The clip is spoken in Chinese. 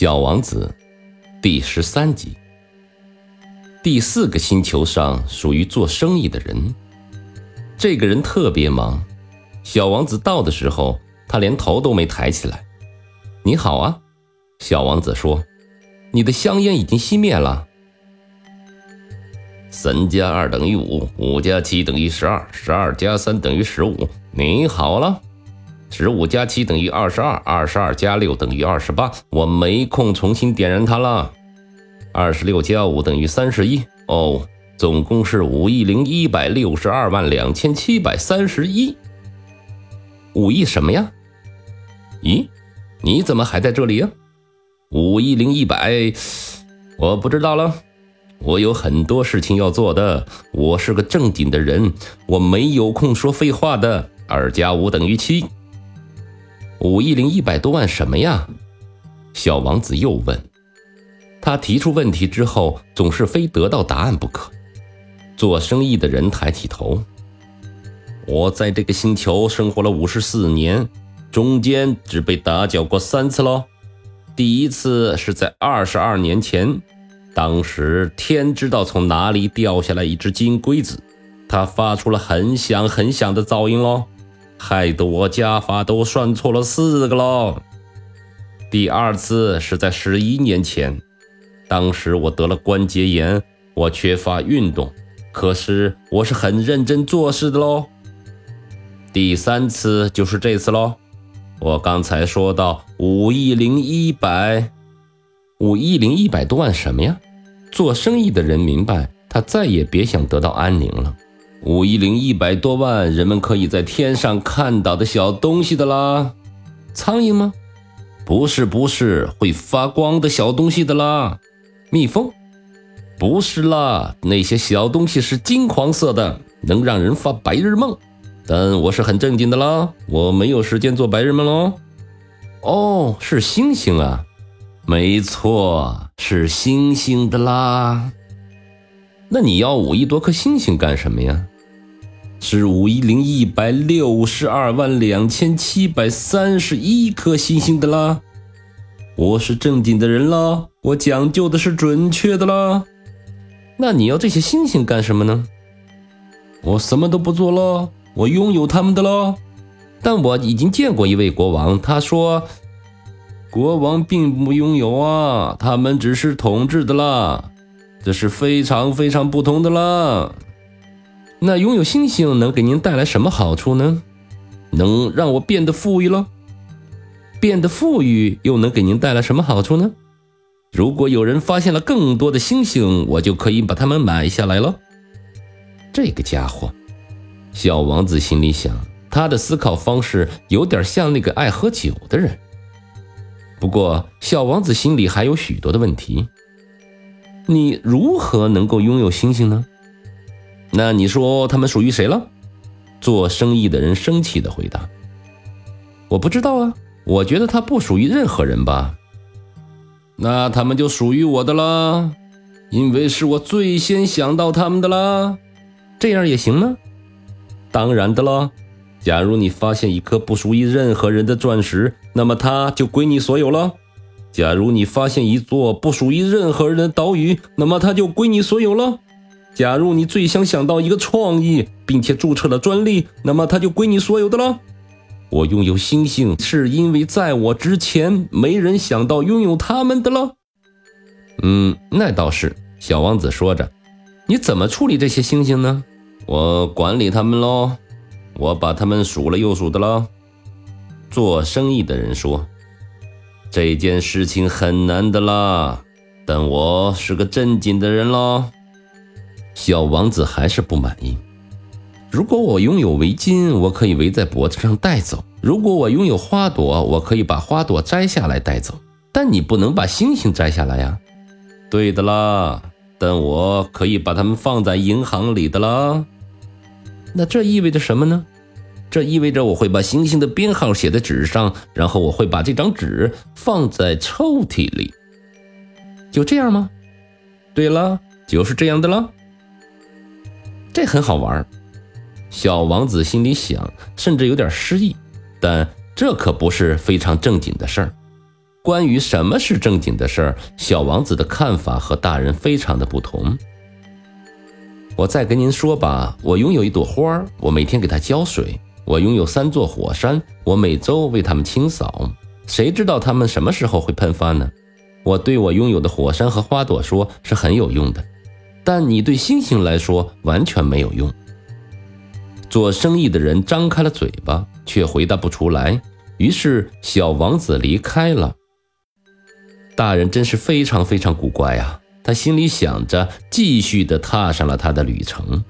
小王子，第十三集。第四个星球上属于做生意的人，这个人特别忙。小王子到的时候，他连头都没抬起来。“你好啊。”小王子说，“你的香烟已经熄灭了。”三加二等于五，五加七等于十二，十二加三等于十五。你好了。十五加七等于二十二，二十二加六等于二十八。我没空重新点燃它了。二十六加五等于三十一。哦，总共是五亿零一百六十二万两千七百三十一。五亿什么呀？咦，你怎么还在这里呀？五亿零一百，我不知道了。我有很多事情要做的。我是个正经的人，我没有空说废话的。二加五等于七。五亿零一百多万什么呀？小王子又问。他提出问题之后，总是非得到答案不可。做生意的人抬起头。我在这个星球生活了五十四年，中间只被打搅过三次喽。第一次是在二十二年前，当时天知道从哪里掉下来一只金龟子，它发出了很响很响的噪音喽。害得我加法都算错了四个喽。第二次是在十一年前，当时我得了关节炎，我缺乏运动，可是我是很认真做事的喽。第三次就是这次喽。我刚才说到五亿零一百，五亿零一百多万什么呀？做生意的人明白，他再也别想得到安宁了。五一零一百多万人们可以在天上看到的小东西的啦，苍蝇吗？不是，不是会发光的小东西的啦，蜜蜂？不是啦，那些小东西是金黄色的，能让人发白日梦。但我是很正经的啦，我没有时间做白日梦喽。哦，是星星啊，没错，是星星的啦。那你要五亿多颗星星干什么呀？是五亿零一百六十二万两千七百三十一颗星星的啦！我是正经的人啦，我讲究的是准确的啦。那你要这些星星干什么呢？我什么都不做了，我拥有他们的了。但我已经见过一位国王，他说，国王并不拥有啊，他们只是统治的啦，这是非常非常不同的啦。那拥有星星能给您带来什么好处呢？能让我变得富裕了。变得富裕又能给您带来什么好处呢？如果有人发现了更多的星星，我就可以把它们买下来了。这个家伙，小王子心里想，他的思考方式有点像那个爱喝酒的人。不过，小王子心里还有许多的问题。你如何能够拥有星星呢？那你说他们属于谁了？做生意的人生气的回答：“我不知道啊，我觉得他不属于任何人吧。那他们就属于我的啦，因为是我最先想到他们的啦。这样也行吗？当然的啦。假如你发现一颗不属于任何人的钻石，那么它就归你所有了。假如你发现一座不属于任何人的岛屿，那么它就归你所有了。”假如你最想想到一个创意，并且注册了专利，那么它就归你所有的了。我拥有星星，是因为在我之前没人想到拥有它们的了。嗯，那倒是。小王子说着：“你怎么处理这些星星呢？”我管理他们喽，我把它们数了又数的了。做生意的人说：“这件事情很难的啦，但我是个正经的人喽。”小王子还是不满意。如果我拥有围巾，我可以围在脖子上带走；如果我拥有花朵，我可以把花朵摘下来带走。但你不能把星星摘下来呀。对的啦，但我可以把它们放在银行里的啦。那这意味着什么呢？这意味着我会把星星的编号写在纸上，然后我会把这张纸放在抽屉里。就这样吗？对了，就是这样的了。这很好玩，小王子心里想，甚至有点失意。但这可不是非常正经的事儿。关于什么是正经的事儿，小王子的看法和大人非常的不同。我再跟您说吧，我拥有一朵花，我每天给它浇水；我拥有三座火山，我每周为它们清扫。谁知道它们什么时候会喷发呢？我对我拥有的火山和花朵说，是很有用的，但你对星星来说完全没有用。做生意的人张开了嘴巴，却回答不出来。于是，小王子离开了。大人真是非常非常古怪啊！他心里想着，继续的踏上了他的旅程。